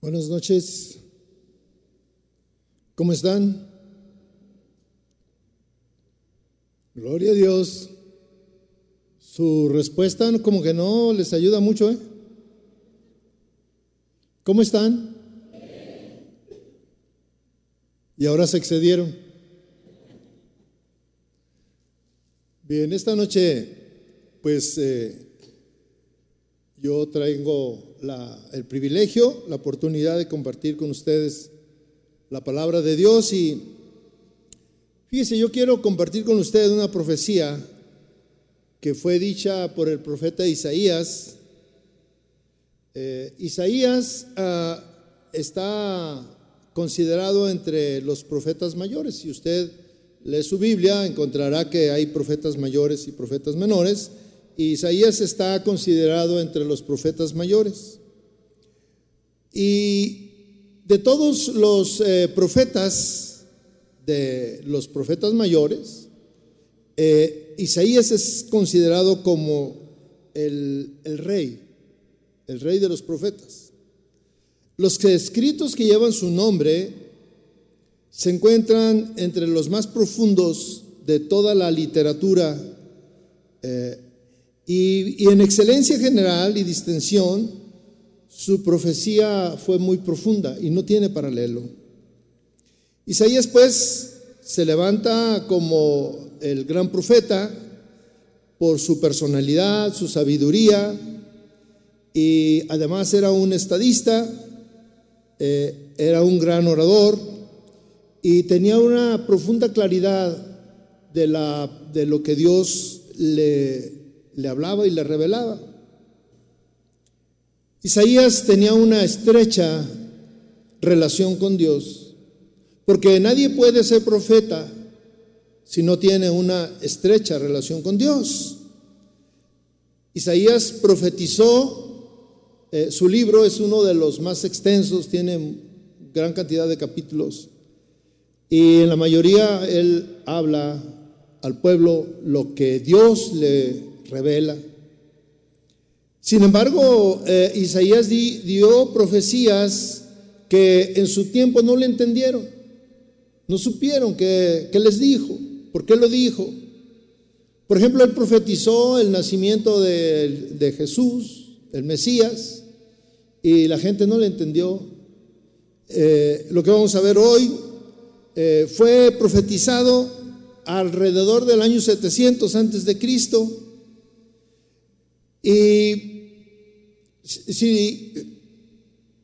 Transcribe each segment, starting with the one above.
Buenas noches. ¿Cómo están? Gloria a Dios. Su respuesta como que no les ayuda mucho, ¿eh? ¿Cómo están? Y ahora se excedieron. Bien, esta noche, pues eh, yo traigo el privilegio, la oportunidad de compartir con ustedes la palabra de Dios y fíjese, yo quiero compartir con ustedes una profecía que fue dicha por el profeta Isaías. Eh, Isaías ah, está considerado entre los profetas mayores. Si usted lee su Biblia, encontrará que hay profetas mayores y profetas menores. Isaías está considerado entre los profetas mayores. Y de todos los eh, profetas, de los profetas mayores, eh, Isaías es considerado como el, el, rey, el rey de los profetas. Los escritos que llevan su nombre se encuentran entre los más profundos de toda la literatura eh, y, en excelencia general y distensión, su profecía fue muy profunda y no tiene paralelo. Isaías pues se levanta como el gran profeta por su personalidad, su sabiduría y además era un estadista, eh, era un gran orador y tenía una profunda claridad de, de lo que Dios le le hablaba y le revelaba. Isaías tenía una estrecha relación con Dios, porque nadie puede ser profeta si no tiene una estrecha relación con Dios. Isaías profetizó, eh, su libro es uno de los más extensos, tiene gran cantidad de capítulos, y en la mayoría él habla al pueblo lo que Dios le revela. Sin embargo, eh, Isaías dio profecías que en su tiempo no le entendieron, no supieron qué, les dijo, por qué lo dijo. Por ejemplo, él profetizó el nacimiento de, Jesús, el Mesías, y la gente no le entendió. Eh, lo que vamos a ver hoy eh, fue profetizado alrededor del año 700 antes de Cristo y si,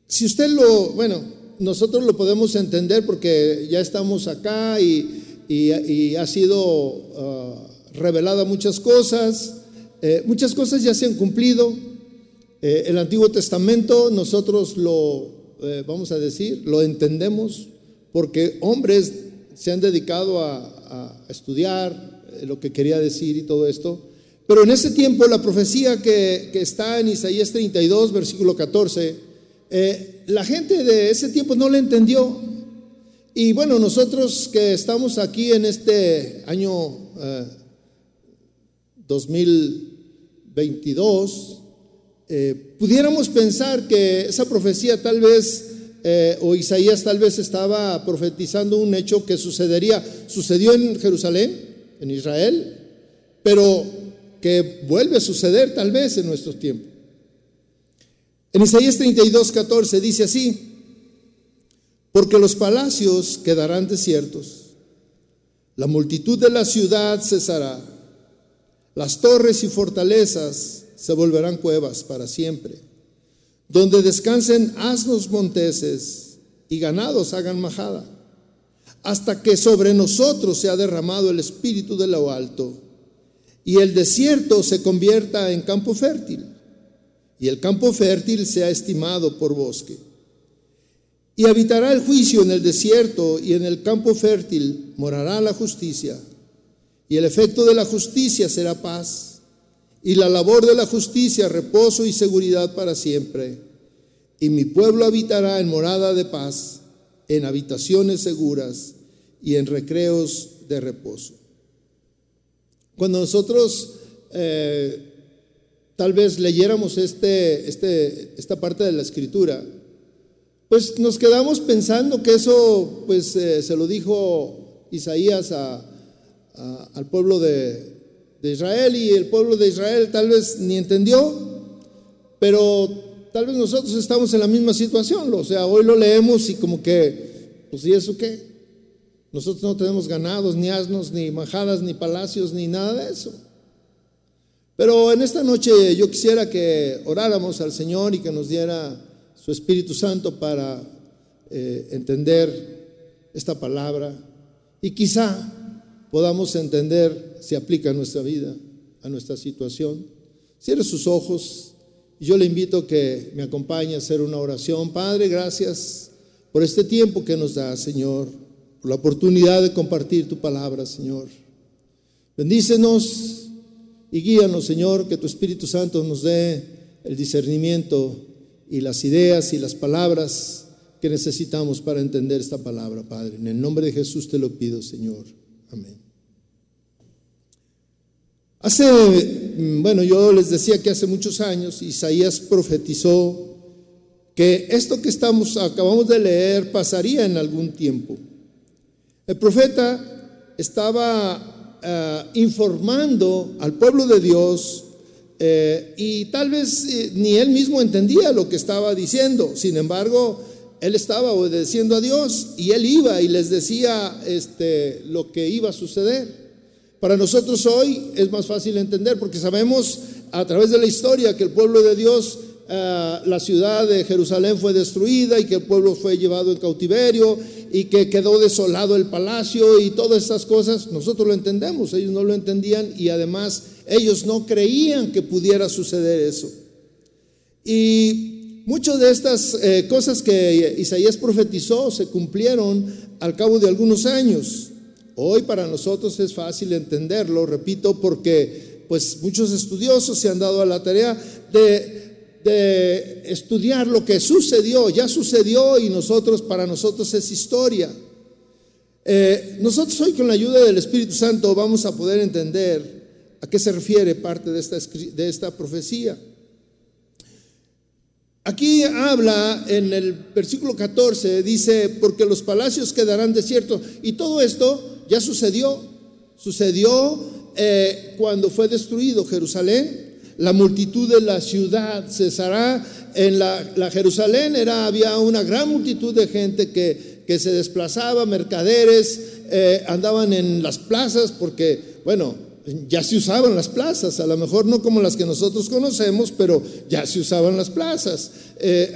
si usted lo, bueno, nosotros lo podemos entender porque ya estamos acá y, ha sido uh, revelada muchas cosas, eh, muchas cosas ya se han cumplido. Eh, el Antiguo Testamento nosotros lo, eh, vamos a decir, lo entendemos porque hombres se han dedicado a estudiar lo que quería decir y todo esto. Pero en ese tiempo la profecía que, está en Isaías 32, versículo 14, eh, la gente de ese tiempo no la entendió. Y bueno, nosotros que estamos aquí en este año 2022, eh, eh, pudiéramos pensar que esa profecía tal vez, o Isaías tal vez estaba profetizando un hecho que sucedería, sucedió en Jerusalén, en Israel, pero que vuelve a suceder tal vez en nuestros tiempos. En Isaías 32, 14 dice así, porque los palacios quedarán desiertos, la multitud de la ciudad cesará, las torres y fortalezas se volverán cuevas para siempre, donde descansen asnos monteses y ganados hagan majada, hasta que sobre nosotros se ha derramado el espíritu de lo alto y el desierto se convierta en campo fértil y el campo fértil sea estimado por bosque. Y habitará el juicio en el desierto y en el campo fértil morará la justicia. Y el efecto de la justicia será paz. Y la labor de la justicia reposo y seguridad para siempre. Y mi pueblo habitará en morada de paz, en habitaciones seguras y en recreos de reposo. Cuando nosotros eh, tal vez leyéramos este, este, esta parte de la escritura, pues nos quedamos pensando que eso pues eh, se lo dijo Isaías al pueblo de, de Israel y el pueblo de Israel tal vez ni entendió, pero tal vez nosotros estamos en la misma situación, o sea, hoy lo leemos y como que, pues ¿y eso qué? Nosotros no tenemos ganados, ni asnos, ni majadas, ni palacios, ni nada de eso. Pero en esta noche yo quisiera que oráramos al Señor y que nos diera su Espíritu Santo para eh, entender esta palabra y quizá podamos entender si aplica a nuestra vida, a nuestra situación. Cierre sus ojos y yo le invito a que me acompañe a hacer una oración. Padre, gracias por este tiempo que nos da, Señor, la oportunidad de compartir tu palabra, Señor. Bendícenos y guíanos, Señor, que tu Espíritu Santo nos dé el discernimiento y las ideas y las palabras que necesitamos para entender esta palabra, Padre. En el nombre de Jesús te lo pido, Señor. Amén. Hace, mm, bueno, yo les decía que hace muchos años Isaías profetizó que esto que estamos acabamos de leer pasaría en algún tiempo. El profeta estaba eh, informando al pueblo de Dios eh, y tal vez eh, ni él mismo entendía lo que estaba diciendo. Sin embargo, él estaba obedeciendo a Dios y él iba y les decía este, lo que iba a suceder. Para nosotros hoy es más fácil entender porque sabemos a través de la historia que el pueblo de Dios la ciudad de Jerusalén fue destruida y que el pueblo fue llevado en cautiverio y que quedó desolado el palacio y todas estas cosas, nosotros lo entendemos, ellos no lo entendían y además ellos no creían que pudiera suceder eso. Y muchas de estas eh, cosas que Isaías profetizó se cumplieron al cabo de algunos años. Hoy para nosotros es fácil entenderlo, repito, porque pues muchos estudiosos se han dado a la tarea de de estudiar lo que sucedió, ya sucedió y nosotros, para nosotros es historia. Eh, nosotros hoy con la ayuda del Espíritu Santo vamos a poder entender a qué se refiere parte de esta, de esta profecía. Aquí habla en el versículo 14, dice, porque los palacios quedarán desiertos. Y todo esto ya sucedió. Sucedió eh, cuando fue destruido Jerusalén la multitud de la ciudad cesará. En la, Jerusalén era, había una gran multitud de gente que, que se desplazaba, mercaderes, eh, andaban en las plazas porque, bueno, ya se usaban las plazas, a lo mejor no como las que nosotros conocemos, pero ya se usaban las plazas. Eh,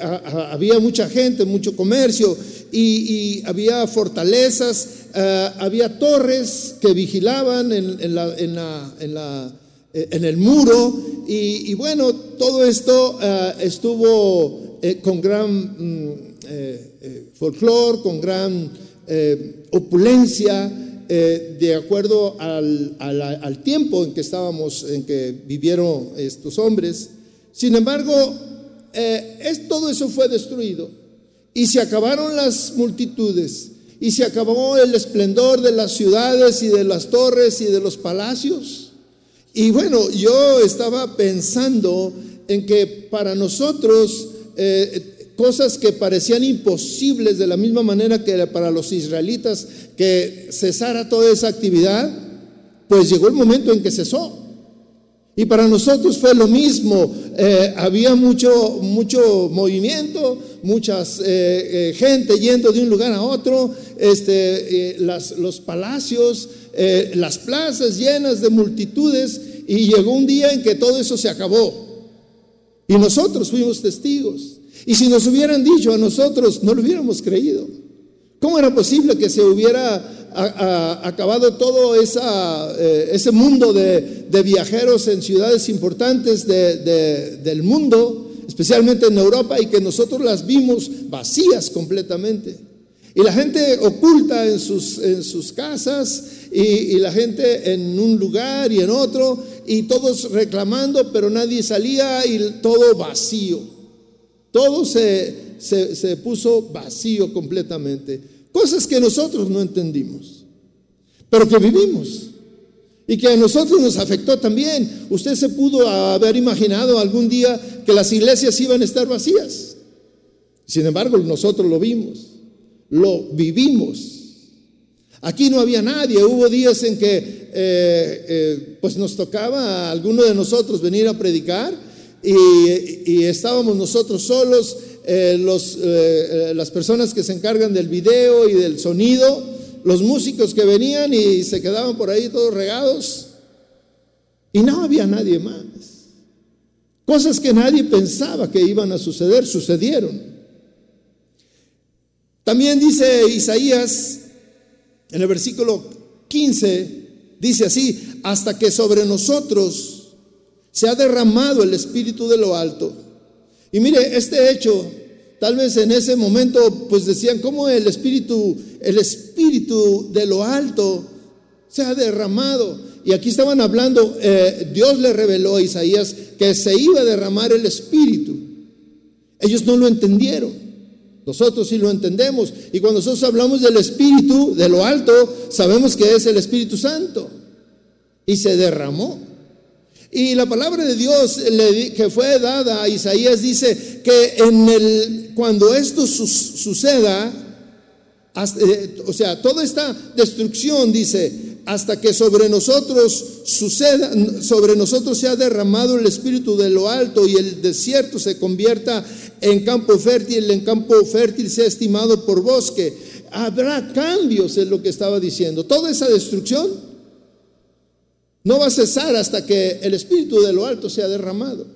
había mucha gente, mucho comercio y, había fortalezas, eh, había torres que vigilaban en, la, en el muro y, bueno, todo esto eh, estuvo eh, con gran mm, folclore, con gran opulencia, de acuerdo al, al, tiempo en que estábamos, en que vivieron estos hombres. Sin embargo, es, todo eso fue destruido y se acabaron las multitudes y se acabó el esplendor de las ciudades y de las torres y de los palacios. Y bueno, yo estaba pensando en que para nosotros eh, cosas que parecían imposibles de la misma manera que para los israelitas que cesara toda esa actividad, pues llegó el momento en que cesó. Y para nosotros fue lo mismo. Eh, había mucho, mucho movimiento, mucha eh, gente yendo de un lugar a otro, este, los palacios las plazas llenas de multitudes y llegó un día en que todo eso se acabó. Y nosotros fuimos testigos. Y si nos hubieran dicho a nosotros, no lo hubiéramos creído. ¿Cómo era posible que se hubiera acabado todo eh, ese mundo de, viajeros en ciudades importantes del mundo, especialmente en Europa, y que nosotros las vimos vacías completamente? Y la gente oculta en sus, en sus casas y, la gente en un lugar y en otro y todos reclamando, pero nadie salía y todo vacío. Todo se, se, puso vacío completamente. Cosas que nosotros no entendimos, pero que vivimos y que a nosotros nos afectó también. Usted se pudo haber imaginado algún día que las iglesias iban a estar vacías. Sin embargo, nosotros lo vimos, lo vivimos. Aquí no había nadie, hubo días en que eh, eh, pues nos tocaba a alguno de nosotros venir a predicar y, estábamos nosotros solos, eh, los, las personas que se encargan del video y del sonido, los músicos que venían y se quedaban por ahí todos regados y no había nadie más. Cosas que nadie pensaba que iban a suceder, sucedieron. También dice Isaías en el versículo 15, dice así, hasta que sobre nosotros se ha derramado el Espíritu de lo alto. Y mire, este hecho, tal vez en ese momento, pues decían, ¿cómo el Espíritu, el Espíritu de lo alto se ha derramado? Y aquí estaban hablando, eh, Dios le reveló a Isaías que se iba a derramar el Espíritu. Ellos no lo entendieron. Nosotros sí lo entendemos. Y cuando nosotros hablamos del Espíritu, de lo alto, sabemos que es el Espíritu Santo. Y se derramó. Y la palabra de Dios que fue dada a Isaías dice que en el, cuando esto suceda, eh, o sea, toda esta destrucción, dice, hasta que sobre nosotros suceda, sobre nosotros se derramado el espíritu de lo alto y el desierto se convierta en campo fértil, en campo fértil sea estimado por bosque. Habrá cambios, es lo que estaba diciendo. Toda esa destrucción no va a cesar hasta que el espíritu de lo alto sea derramado.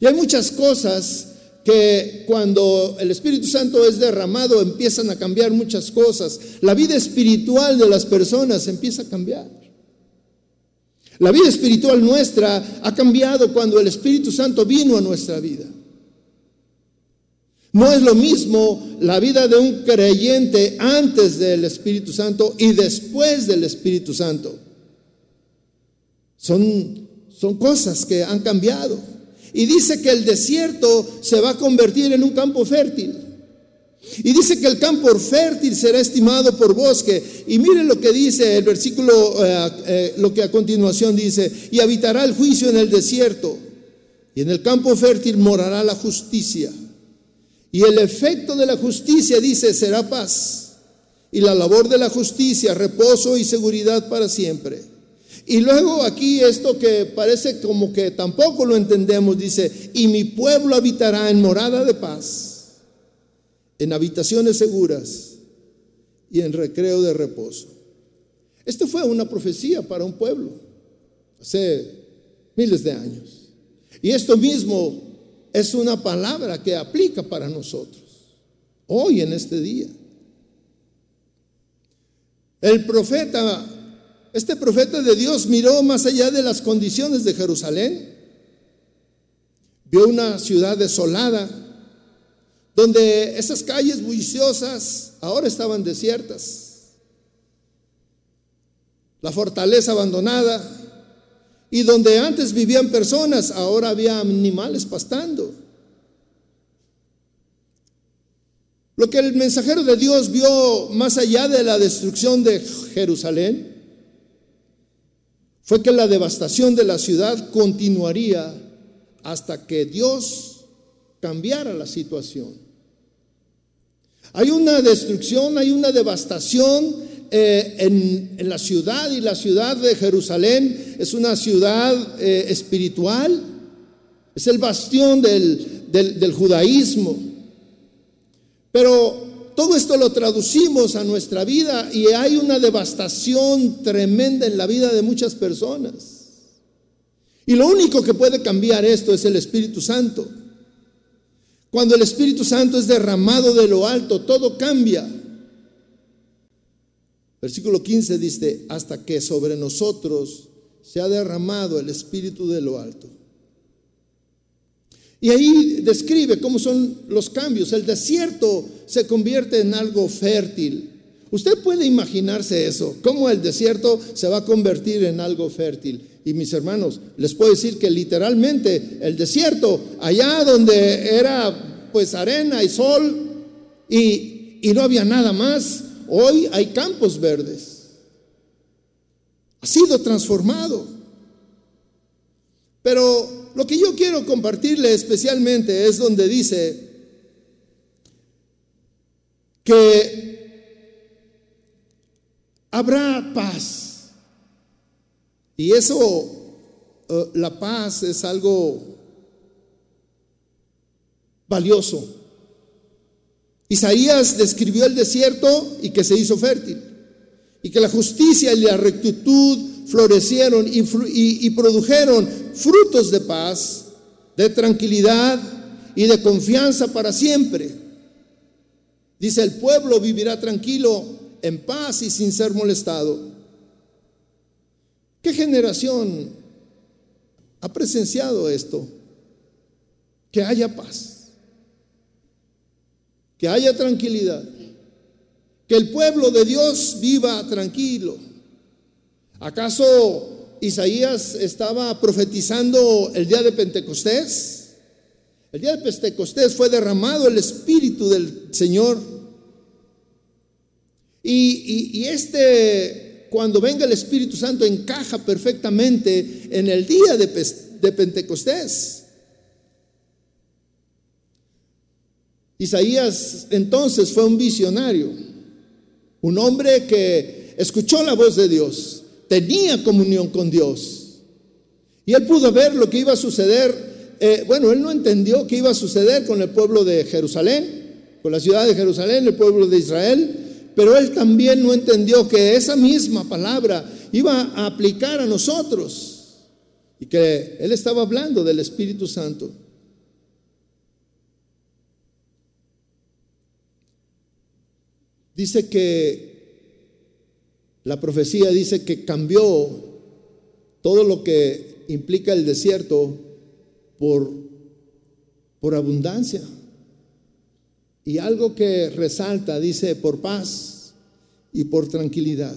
Y hay muchas cosas que cuando el Espíritu Santo es derramado empiezan a cambiar muchas cosas. La vida espiritual de las personas empieza a cambiar. La vida espiritual nuestra ha cambiado cuando el Espíritu Santo vino a nuestra vida. No es lo mismo la vida de un creyente antes del Espíritu Santo y después del Espíritu Santo. Son, son cosas que han cambiado. Y dice que el desierto se va a convertir en un campo fértil. Y dice que el campo fértil será estimado por bosque. Y miren lo que dice el versículo, eh, eh, lo que a continuación dice, y habitará el juicio en el desierto. Y en el campo fértil morará la justicia. Y el efecto de la justicia, dice, será paz. Y la labor de la justicia, reposo y seguridad para siempre. Y luego aquí esto que parece como que tampoco lo entendemos, dice, y mi pueblo habitará en morada de paz, en habitaciones seguras y en recreo de reposo. Esto fue una profecía para un pueblo hace miles de años. Y esto mismo es una palabra que aplica para nosotros, hoy en este día. El profeta este profeta de Dios miró más allá de las condiciones de Jerusalén. Vio una ciudad desolada, donde esas calles bulliciosas ahora estaban desiertas. La fortaleza abandonada, y donde antes vivían personas, ahora había animales pastando. Lo que el mensajero de Dios vio más allá de la destrucción de Jerusalén fue que la devastación de la ciudad continuaría hasta que Dios cambiara la situación. Hay una destrucción, hay una devastación eh, en, la ciudad y la ciudad de Jerusalén es una ciudad eh, espiritual, es el bastión del, del judaísmo. Pero todo esto lo traducimos a nuestra vida y hay una devastación tremenda en la vida de muchas personas. Y lo único que puede cambiar esto es el Espíritu Santo. Cuando el Espíritu Santo es derramado de lo alto, todo cambia. Versículo 15 dice, hasta que sobre nosotros se ha derramado el Espíritu de lo alto. Y ahí describe cómo son los cambios. El desierto se convierte en algo fértil. Usted puede imaginarse eso, cómo el desierto se va a convertir en algo fértil. Y mis hermanos, les puedo decir que literalmente el desierto, allá donde era pues arena y sol y, y no había nada más, hoy hay campos verdes. Ha sido transformado. Pero lo que yo quiero compartirle especialmente es donde dice que habrá paz. Y eso, eh, la paz es algo valioso. Isaías describió el desierto y que se hizo fértil, y que la justicia y la rectitud florecieron y, y produjeron frutos de paz, de tranquilidad y de confianza para siempre. Dice, el pueblo vivirá tranquilo, en paz y sin ser molestado. ¿Qué generación ha presenciado esto? Que haya paz que haya tranquilidad, que el pueblo de Dios viva tranquilo. ¿Acaso Isaías estaba profetizando el día de Pentecostés? El día de Pentecostés fue derramado el Espíritu del Señor. Y, este, cuando venga el Espíritu Santo, encaja perfectamente en el día de, Pentecostés. Isaías entonces fue un visionario, un hombre que escuchó la voz de Dios, tenía comunión con Dios. Y él pudo ver lo que iba a suceder. Eh, bueno, él no entendió qué iba a suceder con el pueblo de Jerusalén, con la ciudad de Jerusalén, el pueblo de Israel, pero él también no entendió que esa misma palabra iba a aplicar a nosotros y que él estaba hablando del Espíritu Santo. Dice que la profecía dice que cambió todo lo que implica el desierto por, por abundancia. Y algo que resalta, dice, por paz y por tranquilidad.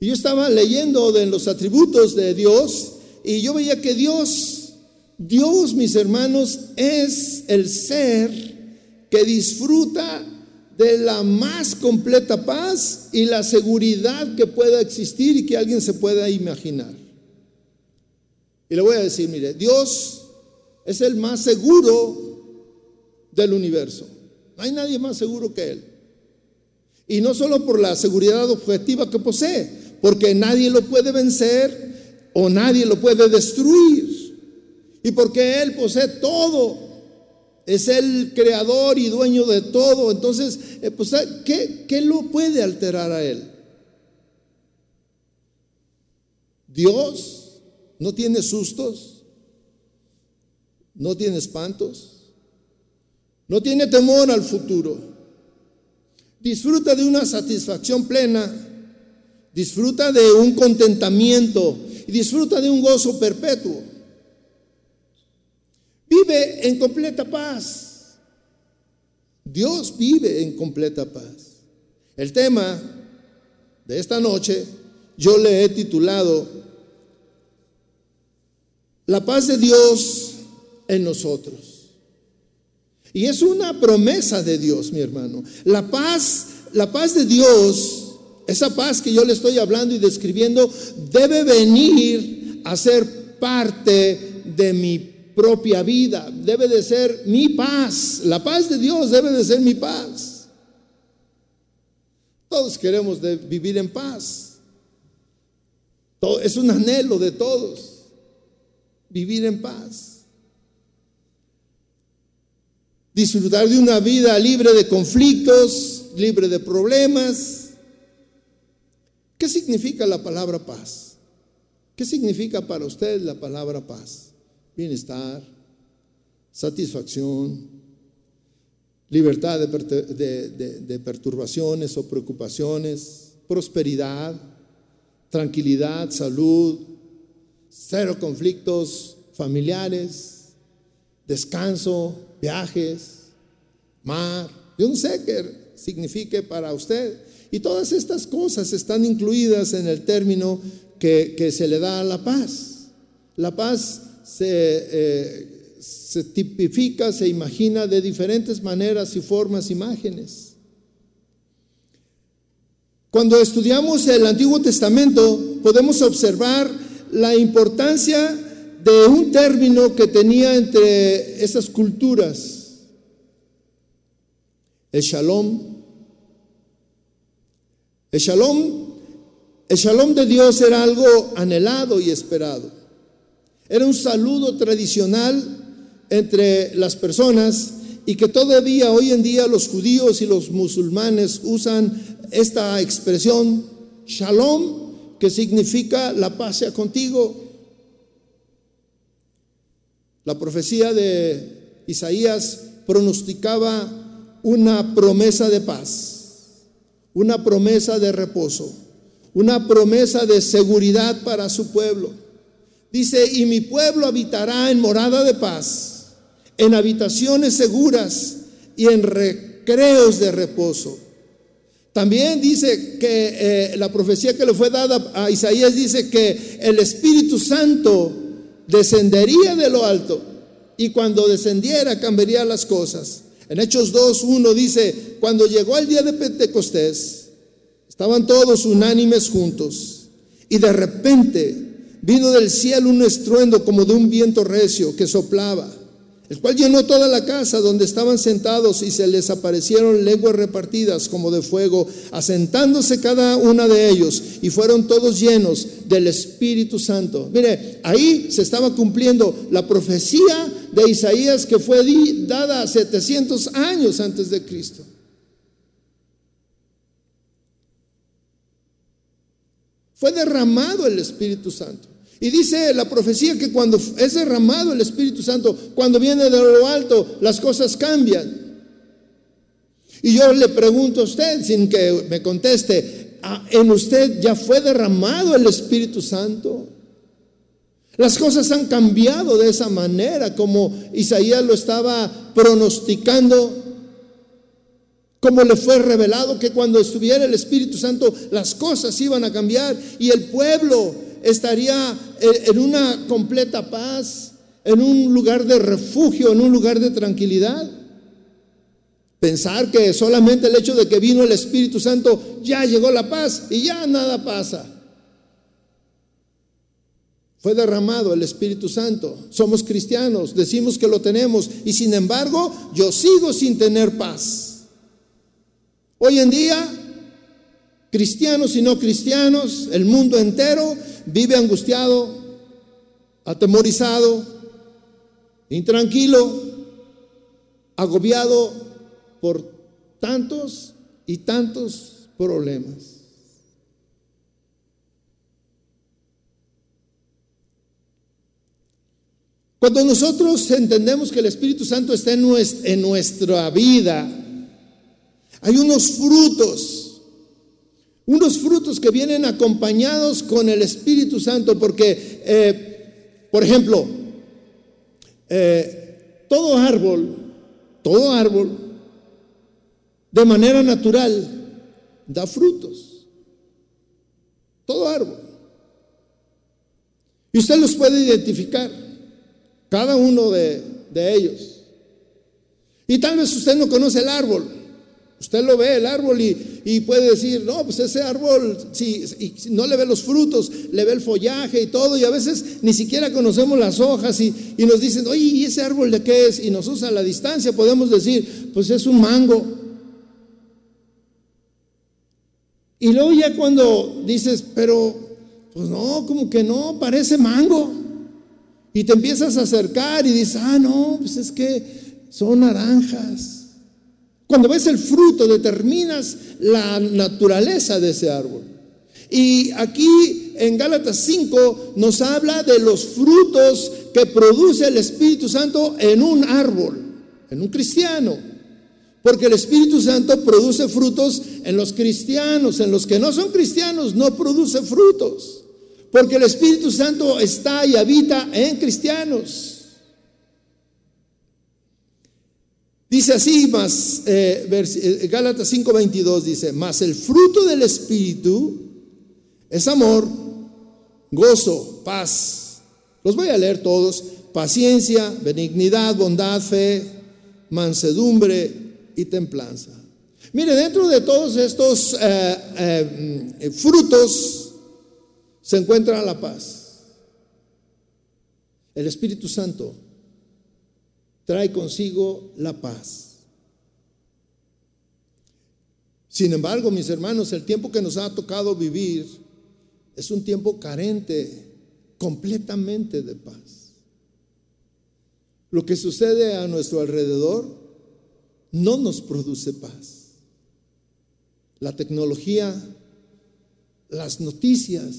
Y yo estaba leyendo de los atributos de Dios y yo veía que Dios, Dios, mis hermanos, es el ser que disfruta de la más completa paz y la seguridad que pueda existir y que alguien se pueda imaginar. Y le voy a decir, mire, Dios es el más seguro del universo. No hay nadie más seguro que Él. Y no solo por la seguridad objetiva que posee, porque nadie lo puede vencer o nadie lo puede destruir. Y porque Él posee todo es el creador y dueño de todo. Entonces, eh, pues, ¿qué, ¿qué lo puede alterar a él? Dios no tiene sustos, no tiene espantos, no tiene temor al futuro. Disfruta de una satisfacción plena, disfruta de un contentamiento y disfruta de un gozo perpetuo. Vive en completa paz. Dios vive en completa paz. El tema de esta noche yo le he titulado La paz de Dios en nosotros. Y es una promesa de Dios, mi hermano. La paz, la paz de Dios, esa paz que yo le estoy hablando y describiendo, debe venir a ser parte de mi propia vida, debe de ser mi paz. La paz de Dios debe de ser mi paz. Todos queremos vivir en paz. es un anhelo de todos, vivir en paz. Disfrutar de una vida libre de conflictos, libre de problemas. ¿Qué significa la palabra paz? ¿Qué significa para usted la palabra paz? bienestar, satisfacción, libertad de, perturbaciones o preocupaciones, prosperidad, tranquilidad, salud, cero conflictos familiares, descanso, viajes, mar. Yo no sé qué signifique para usted. Y todas estas cosas están incluidas en el término que, que se le da a la paz. La paz eh, se, tipifica, se imagina de diferentes maneras y formas, imágenes. Cuando estudiamos el Antiguo Testamento, podemos observar la importancia de un término que tenía entre esas culturas. el shalom. El shalom, el shalom de Dios era algo anhelado y esperado. Era un saludo tradicional entre las personas y que todavía hoy en día los judíos y los musulmanes usan esta expresión shalom, que significa la paz sea contigo. La profecía de Isaías pronosticaba una promesa de paz, una promesa de reposo, una promesa de seguridad para su pueblo. Dice, y mi pueblo habitará en morada de paz en habitaciones seguras y en recreos de reposo. También dice que eh, la profecía que le fue dada a Isaías dice que el Espíritu Santo descendería de lo alto y cuando descendiera cambiaría las cosas. En Hechos 2.1 dice, cuando llegó el día de Pentecostés, estaban todos unánimes juntos y de repente vino del cielo un estruendo como de un viento recio que soplaba el cual llenó toda la casa donde estaban sentados y se les aparecieron lenguas repartidas como de fuego, asentándose cada una de ellos, y fueron todos llenos del Espíritu Santo. Mire, ahí se estaba cumpliendo la profecía de Isaías que fue dada 700 años antes de Cristo. Fue derramado el Espíritu Santo. Y dice la profecía que cuando es derramado el Espíritu Santo, cuando viene de lo alto, las cosas cambian. Y yo le pregunto a usted, sin que me conteste, ah, ¿en usted ya fue derramado el Espíritu Santo? Las cosas han cambiado de esa manera, como Isaías lo estaba pronosticando, como le fue revelado que cuando estuviera el Espíritu Santo las cosas iban a cambiar y el pueblo estaría en una completa paz, en un lugar de refugio, en un lugar de tranquilidad. Pensar que solamente el hecho de que vino el Espíritu Santo ya llegó la paz y ya nada pasa. Fue derramado el Espíritu Santo. Somos cristianos, decimos que lo tenemos y sin embargo yo sigo sin tener paz. Hoy en día, cristianos y no cristianos, el mundo entero vive angustiado, atemorizado, intranquilo, agobiado por tantos y tantos problemas. Cuando nosotros entendemos que el Espíritu Santo está en nuestra vida, hay unos frutos unos frutos que vienen acompañados con el Espíritu Santo, porque, eh, por ejemplo, eh, todo árbol, todo árbol, de manera natural, da frutos. Todo árbol. Y usted los puede identificar, cada uno de, de ellos. Y tal vez usted no conoce el árbol, Usted lo ve, el árbol, y, puede decir, no, pues ese árbol, si, no le ve los frutos, le ve el follaje y todo, y a veces ni siquiera conocemos las hojas y, nos dicen, oye, ¿y ese árbol de qué es? Y nosotros a la distancia podemos decir, pues es un mango. Y luego ya cuando dices, pero, pues no, como que no, parece mango. Y te empiezas a acercar y dices, ah, no, pues es que son naranjas. Cuando ves el fruto determinas la naturaleza de ese árbol. Y aquí en Gálatas 5 nos habla de los frutos que produce el Espíritu Santo en un árbol, en un cristiano. Porque el Espíritu Santo produce frutos en los cristianos, en los que no son cristianos no produce frutos. Porque el Espíritu Santo está y habita en cristianos. Dice así, más eh, eh Gálatas 5:22 dice, más el fruto del Espíritu es amor, gozo, paz. Los voy a leer todos. Paciencia, benignidad, bondad, fe, mansedumbre y templanza. Mire, dentro de todos estos eh, eh, frutos se encuentra la paz. El Espíritu Santo trae consigo la paz. Sin embargo, mis hermanos, el tiempo que nos ha tocado vivir es un tiempo carente completamente de paz. Lo que sucede a nuestro alrededor no nos produce paz. La tecnología, las noticias.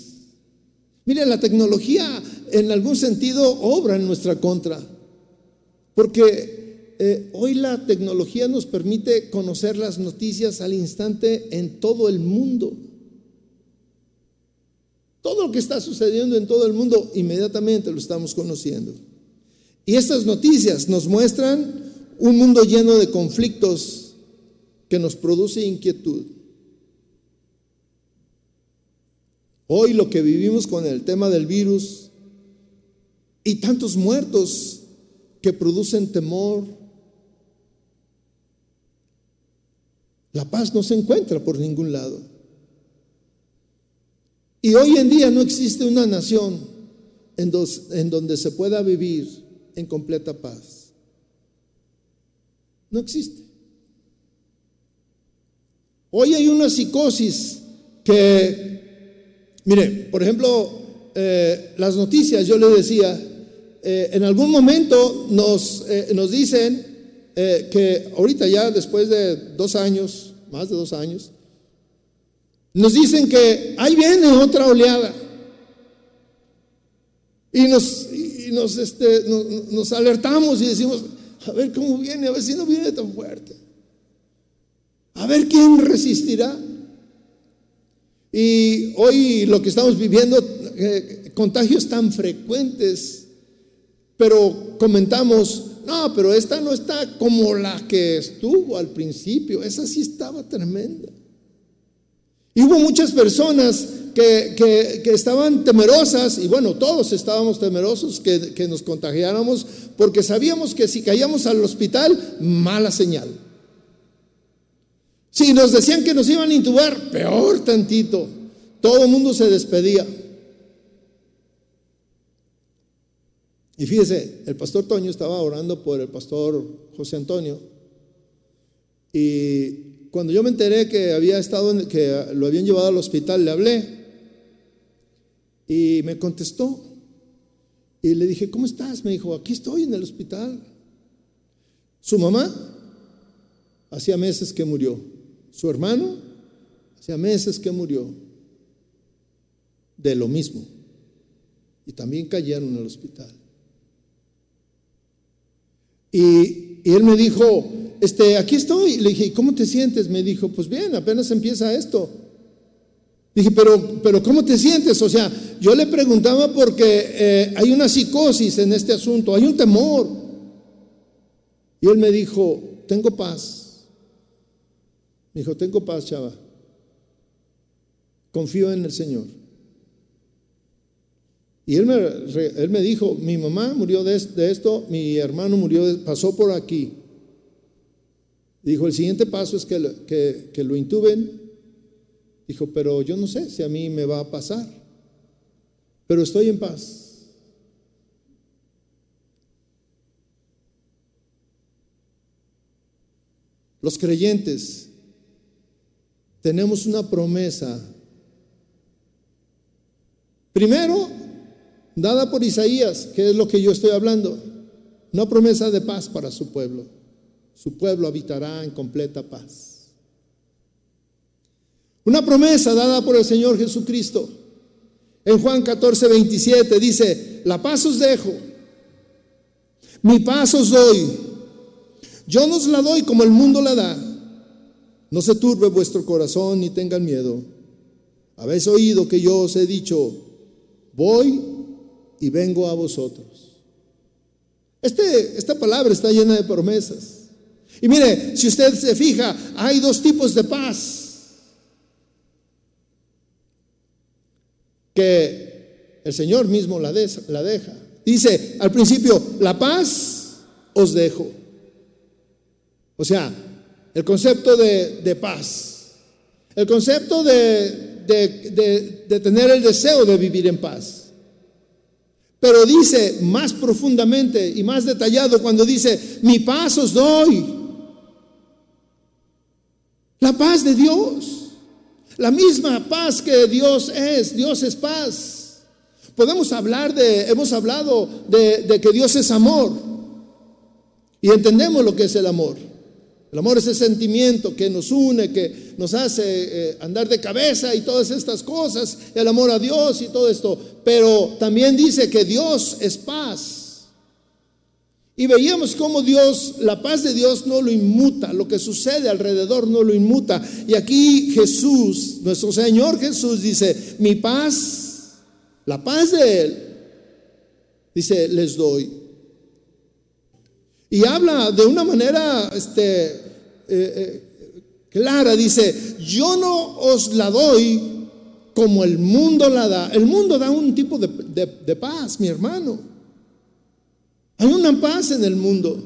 Mire, la tecnología en algún sentido obra en nuestra contra, porque eh, hoy la tecnología nos permite conocer las noticias al instante en todo el mundo. Todo lo que está sucediendo en todo el mundo inmediatamente lo estamos conociendo. Y estas noticias nos muestran un mundo lleno de conflictos que nos produce inquietud. Hoy lo que vivimos con el tema del virus y tantos muertos que producen temor, la paz no se encuentra por ningún lado. Y hoy en día no existe una nación en, en donde se pueda vivir en completa paz. No existe. Hoy hay una psicosis que, mire, por ejemplo, eh, las noticias, yo le decía, eh, en algún momento nos, eh, nos dicen que ahorita ya después de dos años, más de dos años, nos dicen que ahí viene otra oleada. Y nos, nos, este, nos, alertamos y decimos, a ver cómo viene, a ver si no viene tan fuerte. A ver quién resistirá. Y hoy lo que estamos viviendo, eh, contagios tan frecuentes, pero comentamos, no, pero esta no está como la que estuvo al principio, esa sí estaba tremenda. Hubo muchas personas que, estaban temerosas, y bueno, todos estábamos temerosos que, que nos contagiáramos, porque sabíamos que si caíamos al hospital, mala señal. Si nos decían que nos iban a intubar, peor tantito. Todo el mundo se despedía. Y fíjese, el pastor Toño estaba orando por el pastor José Antonio. Y cuando yo me enteré que había estado, que lo habían llevado al hospital, le hablé y me contestó. Y le dije, ¿cómo estás? Me dijo, aquí estoy en el hospital. Su mamá hacía meses que murió. Su hermano hacía meses que murió. De lo mismo. Y también cayeron en el hospital. Y, él me dijo, este, aquí estoy. Le dije, ¿cómo te sientes? Me dijo, pues bien, apenas empieza esto. Dije, pero, pero ¿cómo te sientes? O sea, yo le preguntaba porque eh, hay una psicosis en este asunto, hay un temor. Y él me dijo, tengo paz. Me dijo, tengo paz, chava. Confío en el Señor. Y él me, él me dijo, mi mamá murió de, esto, mi hermano murió, pasó por aquí. Dijo, el siguiente paso es que, que, que lo intuben. Dijo, pero yo no sé si a mí me va a pasar, pero estoy en paz. Los creyentes tenemos una promesa. Primero, dada por Isaías, que es lo que yo estoy hablando, una promesa de paz para su pueblo. Su pueblo habitará en completa paz. Una promesa dada por el Señor Jesucristo. En Juan 14, 27 dice, la paz os dejo, mi paz os doy. Yo nos la doy como el mundo la da. No se turbe vuestro corazón ni tengan miedo. Habéis oído que yo os he dicho, voy y vengo a vosotros. Este, esta palabra está llena de promesas. Y mire, si usted se fija, hay dos tipos de paz. Que el Señor mismo la, deja. Dice al principio, la paz os dejo. O sea, el concepto de, paz. El concepto de tener el deseo de vivir en paz. Pero dice más profundamente y más detallado cuando dice, mi paz os doy. La paz de Dios. La misma paz que Dios es. Dios es paz. Podemos hablar de, hemos hablado de, que Dios es amor. Y entendemos lo que es el amor. El amor es ese sentimiento que nos une, que nos hace eh, andar de cabeza y todas estas cosas, el amor a Dios y todo esto. Pero también dice que Dios es paz. Y veíamos cómo Dios, la paz de Dios no lo inmuta, lo que sucede alrededor no lo inmuta. Y aquí Jesús, nuestro Señor Jesús dice, mi paz, la paz de Él, dice, les doy. Y habla de una manera este, eh, eh, clara, dice, yo no os la doy como el mundo la da. El mundo da un tipo de paz, mi hermano. Hay una paz en el mundo.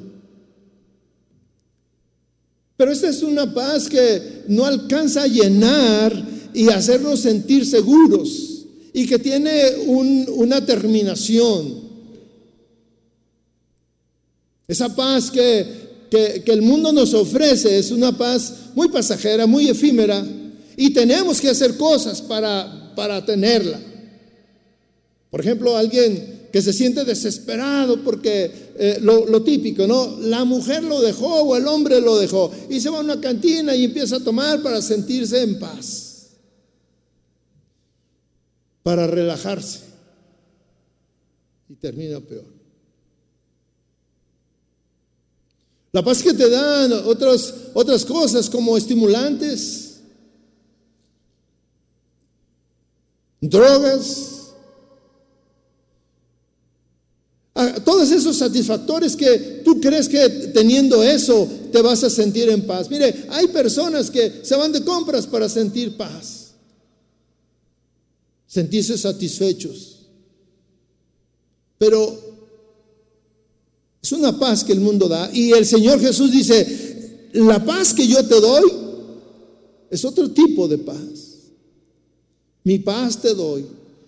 Pero esta es una paz que no alcanza a llenar y hacernos sentir seguros y que tiene una terminación. Esa paz que, que, el mundo nos ofrece es una paz muy pasajera, muy efímera y tenemos que hacer cosas para, para tenerla. Por ejemplo, alguien que se siente desesperado porque eh, lo, típico, ¿no? La mujer lo dejó o el hombre lo dejó y se va a una cantina y empieza a tomar para sentirse en paz, para relajarse y termina peor. La paz que te dan otras, otras cosas como estimulantes, drogas, todos esos satisfactores que tú crees que teniendo eso te vas a sentir en paz. Mire, hay personas que se van de compras para sentir paz, sentirse satisfechos. Pero es una paz que el mundo da. Y el Señor Jesús dice, la paz que yo te doy es otro tipo de paz. Mi paz te doy.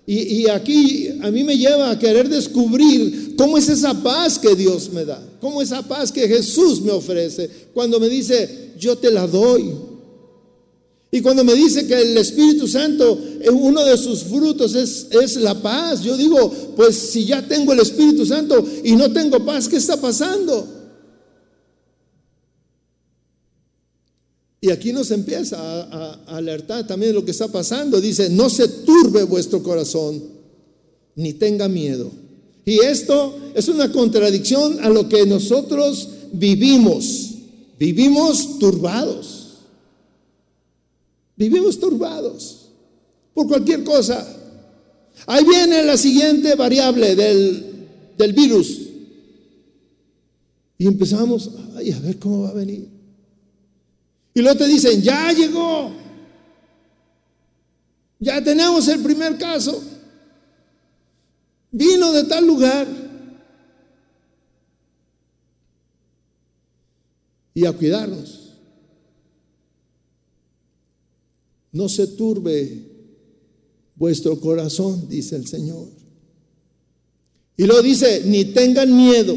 Y, aquí a mí me lleva a querer descubrir cómo es esa paz que Dios me da, cómo esa paz que Jesús me ofrece cuando me dice, yo te la doy. Y cuando me dice que el Espíritu Santo, eh, uno de sus frutos es, es la paz, yo digo, pues si ya tengo el Espíritu Santo y no tengo paz, ¿qué está pasando? Y aquí nos empieza a, alertar también lo que está pasando. Dice, no se turbe vuestro corazón, ni tenga miedo. Y esto es una contradicción a lo que nosotros vivimos. Vivimos turbados. Vivimos turbados por cualquier cosa. Ahí viene la siguiente variable del, del virus. Y empezamos, a ver cómo va a venir. Y luego te dicen, ya llegó. Ya tenemos el primer caso. Vino de tal lugar. Y a cuidarnos. No se turbe vuestro corazón, dice el Señor. Y lo dice, ni tengan miedo.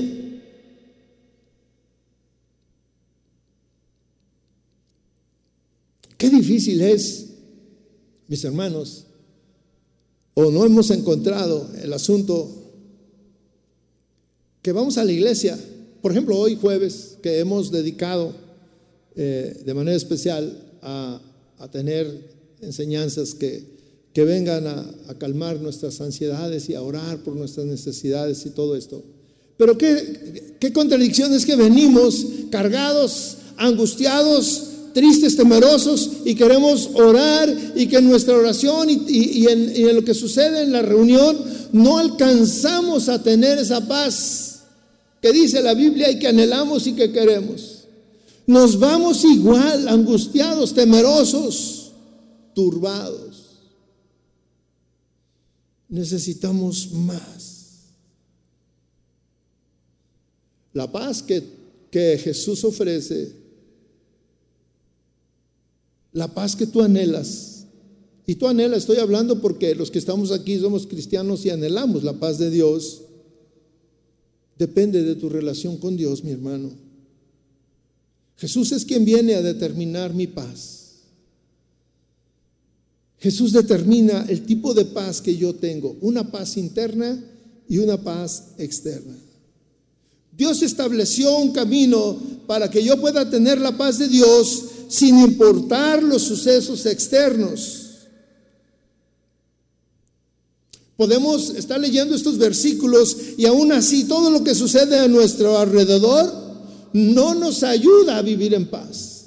Qué difícil es, mis hermanos, o no hemos encontrado el asunto que vamos a la iglesia, por ejemplo, hoy jueves, que hemos dedicado eh, de manera especial a, tener enseñanzas que, que vengan a, a, calmar nuestras ansiedades y a orar por nuestras necesidades y todo esto. Pero qué, qué contradicción es que venimos cargados, angustiados, tristes, temerosos y queremos orar y que en nuestra oración y, en, lo que sucede en la reunión no alcanzamos a tener esa paz que dice la Biblia y que anhelamos y que queremos. Nos vamos igual, angustiados, temerosos, turbados. Necesitamos más. La paz que, que Jesús ofrece la paz que tú anhelas. Y tú anhelas, estoy hablando porque los que estamos aquí somos cristianos y anhelamos la paz de Dios. Depende de tu relación con Dios, mi hermano. Jesús es quien viene a determinar mi paz. Jesús determina el tipo de paz que yo tengo, una paz interna y una paz externa. Dios estableció un camino para que yo pueda tener la paz de Dios sin importar los sucesos externos. Podemos estar leyendo estos versículos y aún así todo lo que sucede a nuestro alrededor no nos ayuda a vivir en paz.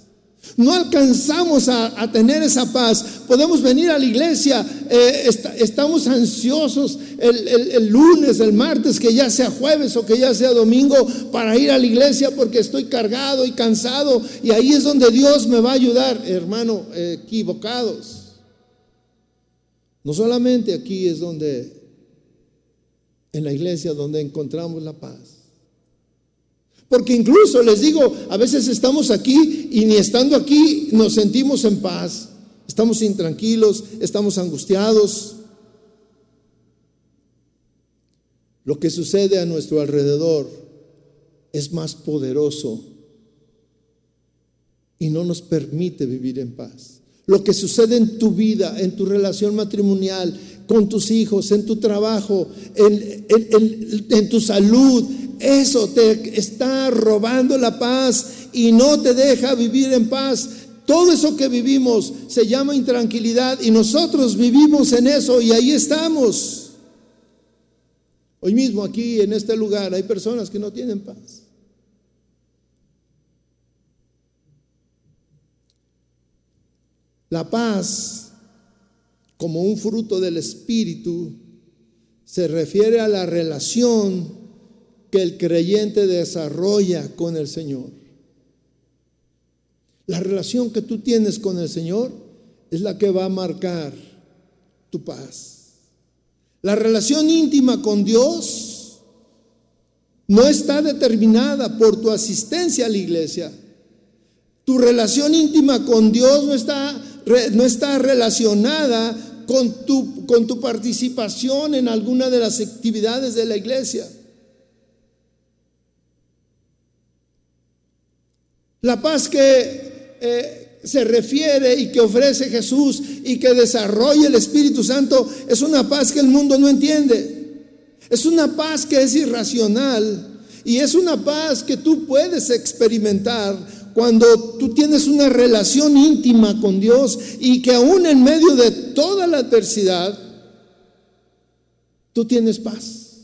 No alcanzamos a, tener esa paz. Podemos venir a la iglesia, eh, estamos ansiosos el, lunes, el martes, que ya sea jueves o que ya sea domingo, para ir a la iglesia porque estoy cargado y cansado. Y ahí es donde Dios me va a ayudar, hermano, equivocados. No solamente aquí es donde, en la iglesia, donde encontramos la paz. Porque incluso les digo, a veces estamos aquí y ni estando aquí nos sentimos en paz. Estamos intranquilos, estamos angustiados. Lo que sucede a nuestro alrededor es más poderoso y no nos permite vivir en paz. Lo que sucede en tu vida, en tu relación matrimonial, con tus hijos, en tu trabajo, en, tu salud, eso te está robando la paz y no te deja vivir en paz. Todo eso que vivimos se llama intranquilidad y nosotros vivimos en eso y ahí estamos. Hoy mismo aquí en este lugar hay personas que no tienen paz. La paz, como un fruto del Espíritu, se refiere a la relación que el creyente desarrolla con el Señor. La relación que tú tienes con el Señor es la que va a marcar tu paz. La relación íntima con Dios no está determinada por tu asistencia a la iglesia. Tu relación íntima con Dios no está, no está relacionada con tu, con tu participación en alguna de las actividades de la iglesia. La paz que eh, se refiere y que ofrece Jesús y que desarrolla el Espíritu Santo es una paz que el mundo no entiende. Es una paz que es irracional y es una paz que tú puedes experimentar cuando tú tienes una relación íntima con Dios y que aún en medio de toda la adversidad, tú tienes paz.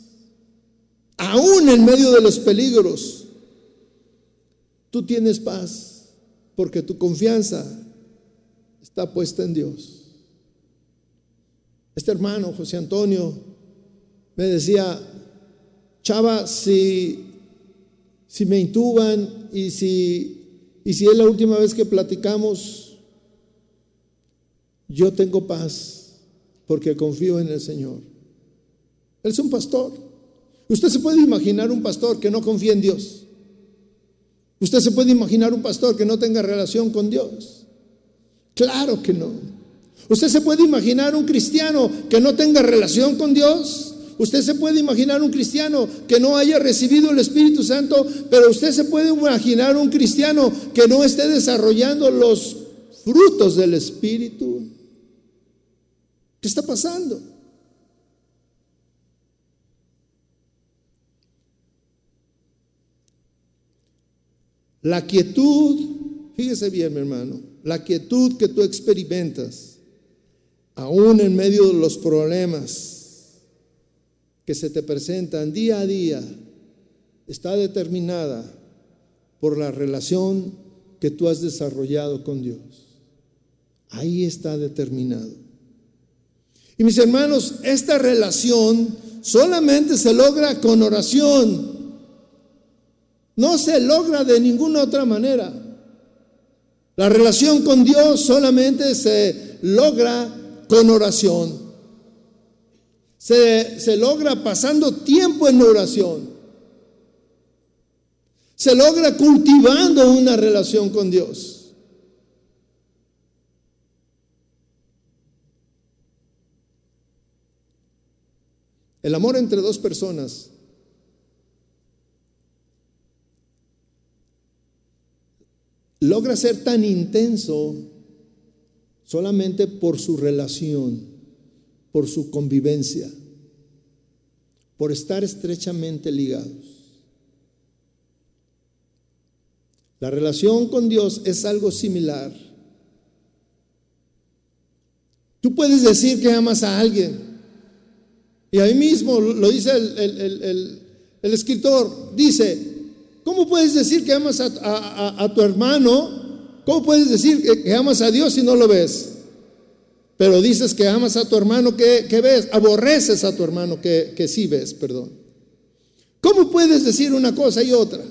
Aún en medio de los peligros, Tú tienes paz porque tu confianza está puesta en Dios. Este hermano, José Antonio, me decía, Chava, si, si me intuban y si, y si es la última vez que platicamos, yo tengo paz porque confío en el Señor. Él es un pastor. Usted se puede imaginar un pastor que no confía en Dios. ¿Usted se puede imaginar un pastor que no tenga relación con Dios? Claro que no. ¿Usted se puede imaginar un cristiano que no tenga relación con Dios? Usted se puede imaginar un cristiano que no haya recibido el Espíritu Santo, pero usted se puede imaginar un cristiano que no esté desarrollando los frutos del Espíritu. ¿Qué está pasando? La quietud, fíjese bien mi hermano, la quietud que tú experimentas, aún en medio de los problemas que se te presentan día a día, está determinada por la relación que tú has desarrollado con Dios. Ahí está determinado. Y mis hermanos, esta relación solamente se logra con oración. No se logra de ninguna otra manera. La relación con Dios solamente se logra con oración. Se, se, logra pasando tiempo en oración. Se logra cultivando una relación con Dios. El amor entre dos personas logra ser tan intenso solamente por su relación, por su convivencia, por estar estrechamente ligados. La relación con Dios es algo similar. Tú puedes decir que amas a alguien. Y ahí mismo lo dice el, escritor. Dice, ¿cómo puedes decir que amas a, tu hermano? ¿Cómo puedes decir que, amas a Dios si no lo ves? Pero dices que amas a tu hermano que, ves, aborreces a tu hermano que, que sí ves, perdón. ¿Cómo puedes decir una cosa y otra?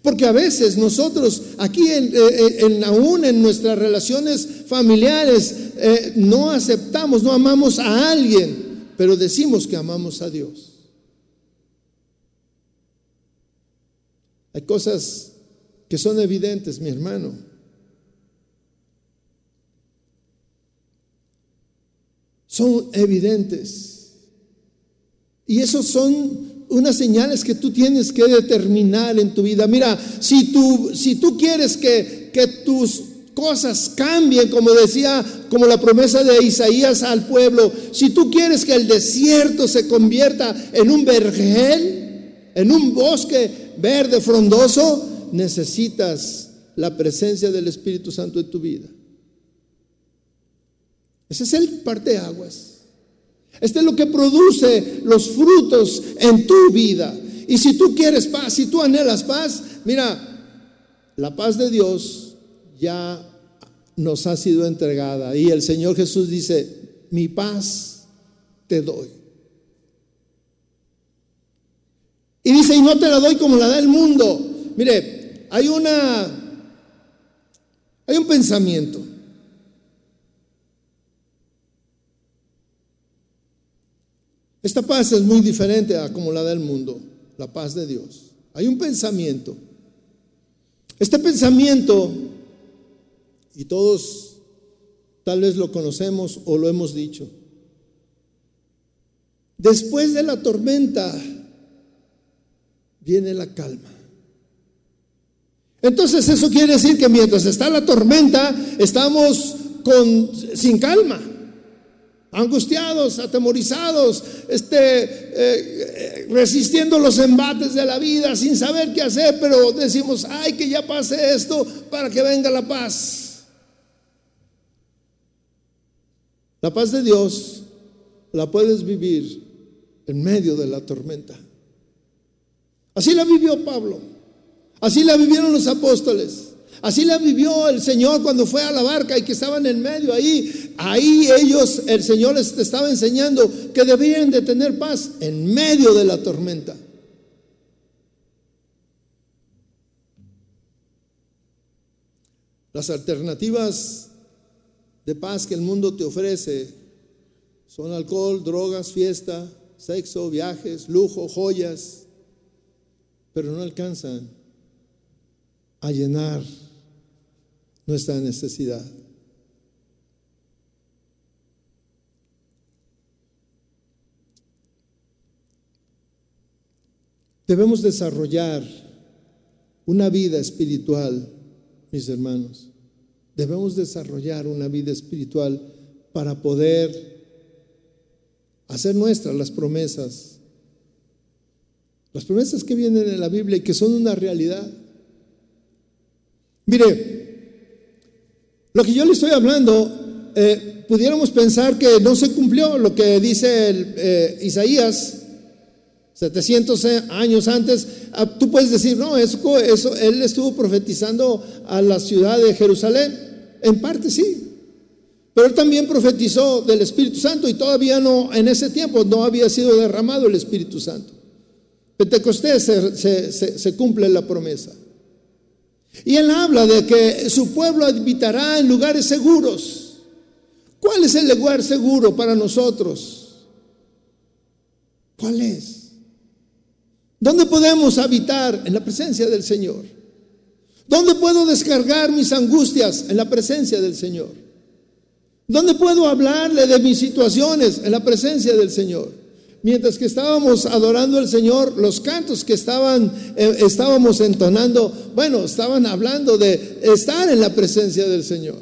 Porque a veces nosotros aquí en, eh, eh, aún en nuestras relaciones familiares eh, no aceptamos, no amamos a alguien, pero decimos que amamos a Dios. Hay cosas que son evidentes, mi hermano. Son evidentes. Y esos son unas señales que tú tienes que determinar en tu vida. Mira, si tú, si tú quieres que, que tus cosas cambien, como decía, como la promesa de Isaías al pueblo, si tú quieres que el desierto se convierta en un vergel, en un bosque verde frondoso, necesitas la presencia del Espíritu Santo en tu vida. Ese es el parteaguas. Este es lo que produce los frutos en tu vida. Y si tú quieres paz, si tú anhelas paz, mira, la paz de Dios ya nos ha sido entregada. Y el Señor Jesús dice, mi paz te doy. Y dice, y no te la doy como la da el mundo. Mire, hay una, hay un pensamiento. Esta paz es muy diferente a como la del mundo, la paz de Dios. Hay un pensamiento. Este pensamiento, y todos tal vez lo conocemos o lo hemos dicho, después de la tormenta viene la calma. Entonces eso quiere decir que mientras está la tormenta estamos con, sin calma angustiados, atemorizados, este, eh, resistiendo los embates de la vida sin saber qué hacer, pero decimos, ay, que ya pase esto para que venga la paz. La paz de Dios la puedes vivir en medio de la tormenta. Así la vivió Pablo, así la vivieron los apóstoles. Así la vivió el Señor cuando fue a la barca y que estaban en medio ahí. Ahí ellos, el Señor les estaba enseñando que debían de tener paz en medio de la tormenta. Las alternativas de paz que el mundo te ofrece son alcohol, drogas, fiesta, sexo, viajes, lujo, joyas, pero no alcanzan a llenar nuestra necesidad. Debemos desarrollar una vida espiritual, mis hermanos. Debemos desarrollar una vida espiritual para poder hacer nuestras las promesas. Las promesas que vienen en la Biblia y que son una realidad. Mire, lo que yo le estoy hablando, eh, pudiéramos pensar que no se cumplió lo que dice eh, Isaías 700 años antes. Ah, tú puedes decir, no, eso, eso, él estuvo profetizando a la ciudad de Jerusalén. En parte sí. Pero él también profetizó del Espíritu Santo y todavía no, en ese tiempo no había sido derramado el Espíritu Santo. Pentecostés se cumple la promesa. Y él habla de que su pueblo habitará en lugares seguros. ¿Cuál es el lugar seguro para nosotros? ¿Cuál es? ¿Dónde podemos habitar? En la presencia del Señor. ¿Dónde puedo descargar mis angustias? En la presencia del Señor. ¿Dónde puedo hablarle de mis situaciones? En la presencia del Señor mientras que estábamos adorando al Señor, los cantos que estaban, eh, estábamos entonando, bueno, estaban hablando de estar en la presencia del Señor.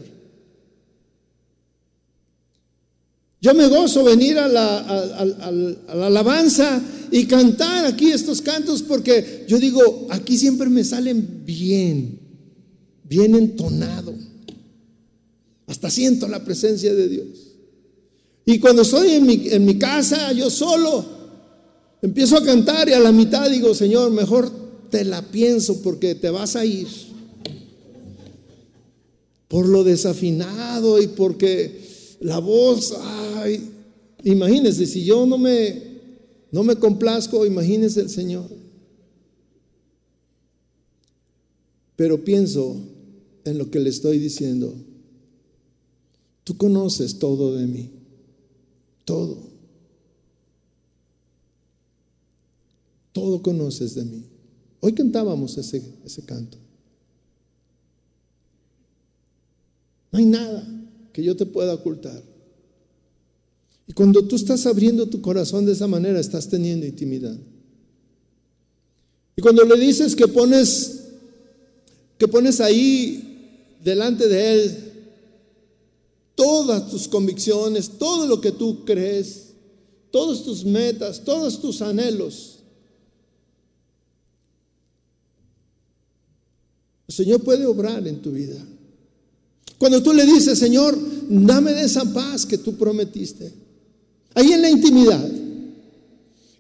Yo me gozo venir a la, alabanza y cantar aquí estos cantos porque yo digo, aquí siempre me salen bien, bien entonado. Hasta siento la presencia de Dios. Y cuando estoy en mi, casa, yo solo, empiezo a cantar y a la mitad digo, Señor, mejor te la pienso porque te vas a ir. Por lo desafinado y porque la voz, ay, imagínense, si yo no me, no me complazco, imagínense el Señor. Pero pienso en lo que le estoy diciendo. Tú conoces todo de mí, todo. Todo conoces de mí. Hoy cantábamos ese, ese canto. No hay nada que yo te pueda ocultar. Y cuando tú estás abriendo tu corazón de esa manera, estás teniendo intimidad. Y cuando le dices que pones que pones ahí delante de él todas tus convicciones, todo lo que tú crees, todas tus metas, todos tus anhelos. El Señor puede obrar en tu vida. Cuando tú le dices, Señor, dame de esa paz que tú prometiste. Ahí en la intimidad.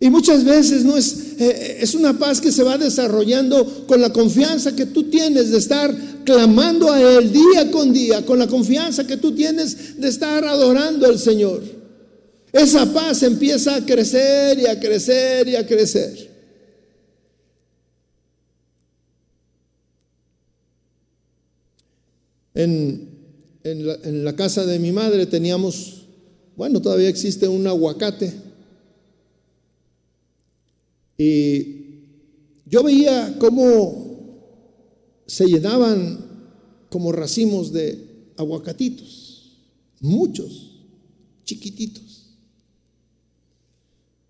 Y muchas veces no es, eh, es una paz que se va desarrollando con la confianza que tú tienes de estar clamando a Él día con día, con la confianza que tú tienes de estar adorando al Señor. Esa paz empieza a crecer y a crecer y a crecer. En, en la, casa de mi madre teníamos, bueno, todavía existe un aguacate. Y yo veía cómo se llenaban como racimos de aguacatitos, muchos, chiquititos.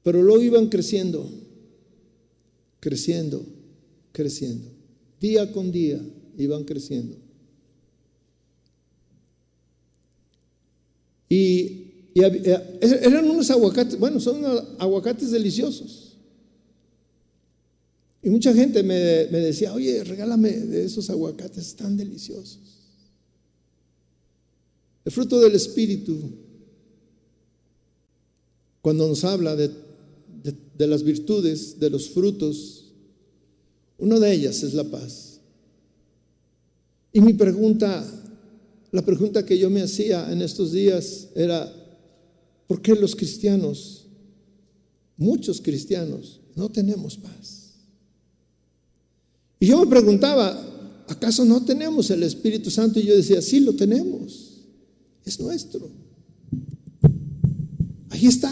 Pero luego iban creciendo, creciendo, creciendo. Día con día iban creciendo. Y, eh, eran unos aguacates, bueno, son aguacates deliciosos. Y mucha gente me, decía, oye, regálame de esos aguacates tan deliciosos. El fruto del Espíritu, cuando nos habla de, de las virtudes, de los frutos, una de ellas es la paz. Y mi pregunta la pregunta que yo me hacía en estos días era, ¿por qué los cristianos, muchos cristianos, no tenemos paz? Y yo me preguntaba, ¿acaso no tenemos el Espíritu Santo? Y yo decía, sí, lo tenemos, es nuestro. Ahí está.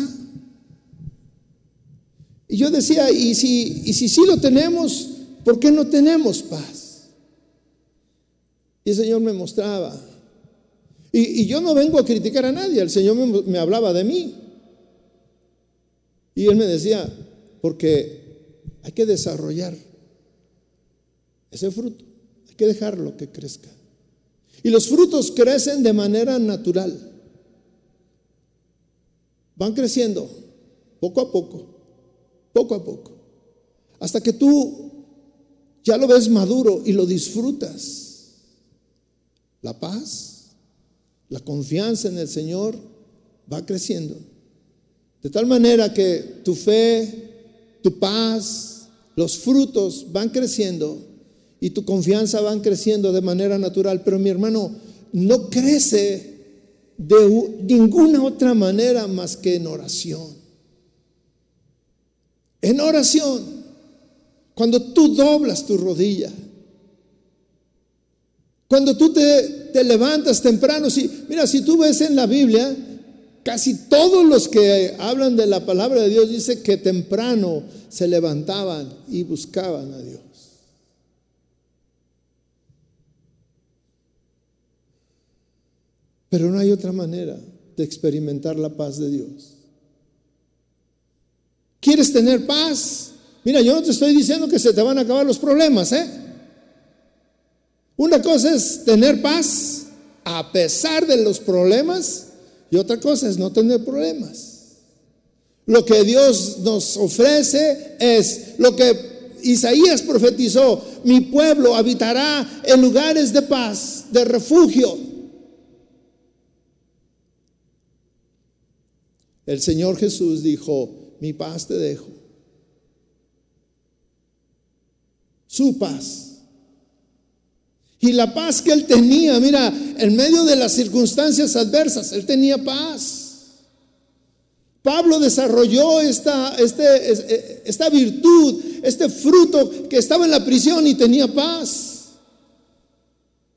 Y yo decía, ¿y si, y si sí lo tenemos, por qué no tenemos paz? Y el Señor me mostraba, y, yo no vengo a criticar a nadie, el Señor me, hablaba de mí. Y Él me decía, porque hay que desarrollar ese fruto, hay que dejarlo que crezca. Y los frutos crecen de manera natural. Van creciendo poco a poco, poco a poco, hasta que tú ya lo ves maduro y lo disfrutas. La paz, la confianza en el Señor va creciendo. De tal manera que tu fe, tu paz, los frutos van creciendo y tu confianza van creciendo de manera natural. Pero mi hermano, no crece de ninguna otra manera más que en oración. En oración, cuando tú doblas tu rodilla, cuando tú te, levantas temprano, si, mira, si tú ves en la Biblia, casi todos los que hablan de la palabra de Dios dice que temprano se levantaban y buscaban a Dios. Pero no hay otra manera de experimentar la paz de Dios. ¿Quieres tener paz? Mira, yo no te estoy diciendo que se te van a acabar los problemas, ¿eh? Una cosa es tener paz a pesar de los problemas y otra cosa es no tener problemas. Lo que Dios nos ofrece es lo que Isaías profetizó, mi pueblo habitará en lugares de paz, de refugio. El Señor Jesús dijo, mi paz te dejo. Su paz. Y la paz que él tenía, mira, en medio de las circunstancias adversas, él tenía paz. Pablo desarrolló esta, este, eh, esta virtud, este fruto que estaba en la prisión y tenía paz.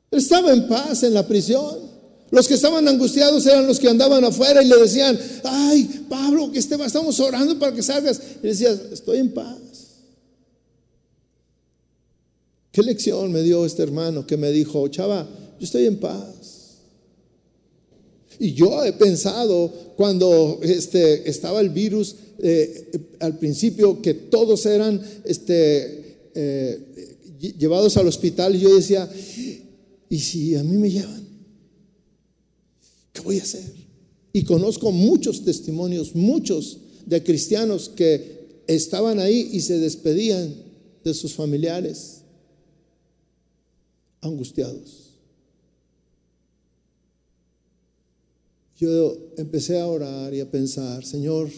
Él estaba en paz en la prisión. Los que estaban angustiados eran los que andaban afuera y le decían, ay, Pablo, que estamos orando para que salgas. Y decía, estoy en paz. ¿Qué lección me dio este hermano que me dijo, chava, yo estoy en paz? Y yo he pensado cuando este, estaba el virus eh, al principio que todos eran este, eh, llevados al hospital y yo decía, ¿y si a mí me llevan? ¿Qué voy a hacer? Y conozco muchos testimonios, muchos de cristianos que estaban ahí y se despedían de sus familiares angustiados. yo empecé a orar y a pensar, Señor,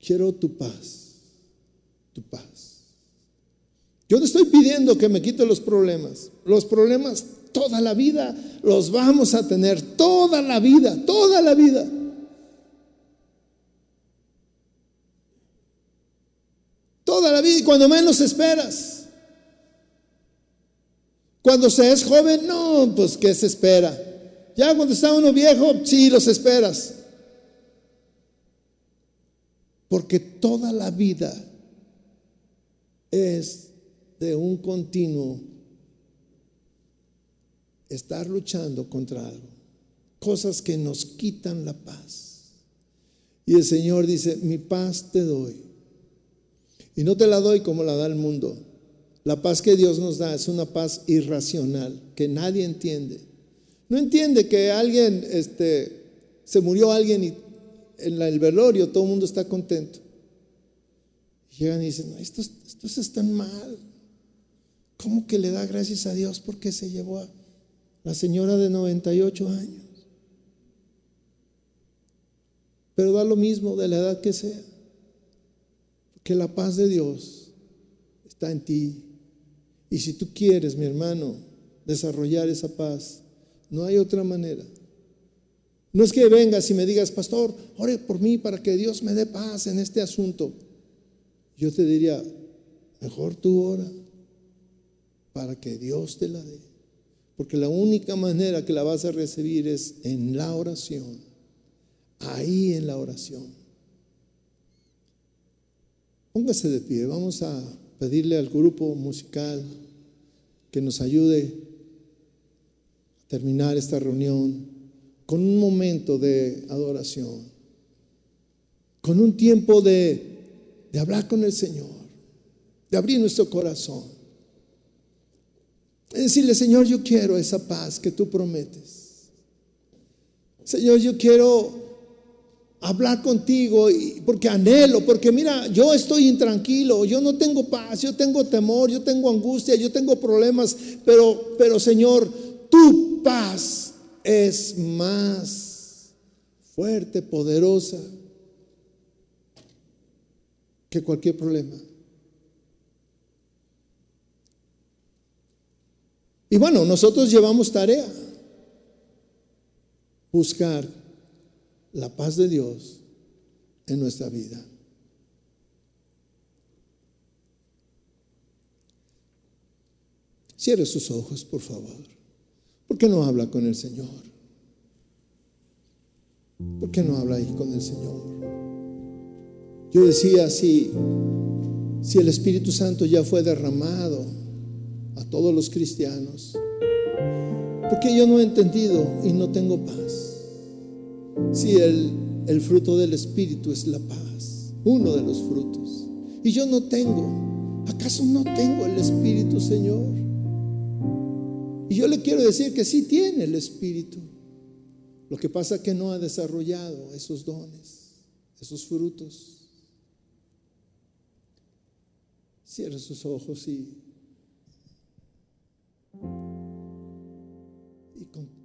quiero tu paz, tu paz. Yo no estoy pidiendo que me quite los problemas. Los problemas toda la vida los vamos a tener, toda la vida, toda la vida. Toda la vida y cuando menos esperas. Cuando se es joven, no, pues ¿qué se espera? Ya cuando está uno viejo, sí los esperas. Porque toda la vida es de un continuo estar luchando contra algo. Cosas que nos quitan la paz. Y el Señor dice, mi paz te doy. Y no te la doy como la da el mundo. La paz que Dios nos da es una paz irracional que nadie entiende. No entiende que alguien, este, se murió alguien y en el velorio todo el mundo está contento. llegan y dicen, estos, estos están mal. ¿Cómo que le da gracias a Dios porque se llevó a la señora de 98 años? Pero da lo mismo de la edad que sea. Que la paz de Dios está en ti. Y si tú quieres, mi hermano, desarrollar esa paz, no hay otra manera. No es que vengas y me digas, pastor, ore por mí para que Dios me dé paz en este asunto. Yo te diría, mejor tú ora para que Dios te la dé. Porque la única manera que la vas a recibir es en la oración. Ahí en la oración. Póngase de pie. Vamos a pedirle al grupo musical que nos ayude terminar esta reunión con un momento de adoración, con un tiempo de, de hablar con el Señor, de abrir nuestro corazón. Decirle, Señor, yo quiero esa paz que tú prometes. Señor, yo quiero hablar contigo y, porque anhelo, porque mira, yo estoy intranquilo, yo no tengo paz, yo tengo temor, yo tengo angustia, yo tengo problemas, pero, pero Señor, tu paz es más fuerte, poderosa que cualquier problema. Y bueno, nosotros llevamos tarea, buscar la paz de Dios en nuestra vida. Cierre sus ojos, por favor. ¿Por qué no habla con el Señor? ¿Por qué no habla ahí con el Señor? Yo decía, si, si el Espíritu Santo ya fue derramado a todos los cristianos, ¿por qué yo no he entendido y no tengo paz? Si el, el fruto del Espíritu es la paz, uno de los frutos, y yo no tengo, ¿acaso no tengo el Espíritu, Señor? Y yo le quiero decir que sí tiene el Espíritu. Lo que pasa es que no ha desarrollado esos dones, esos frutos. Cierra sus ojos y,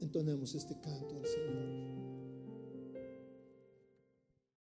entonemos este canto al Señor.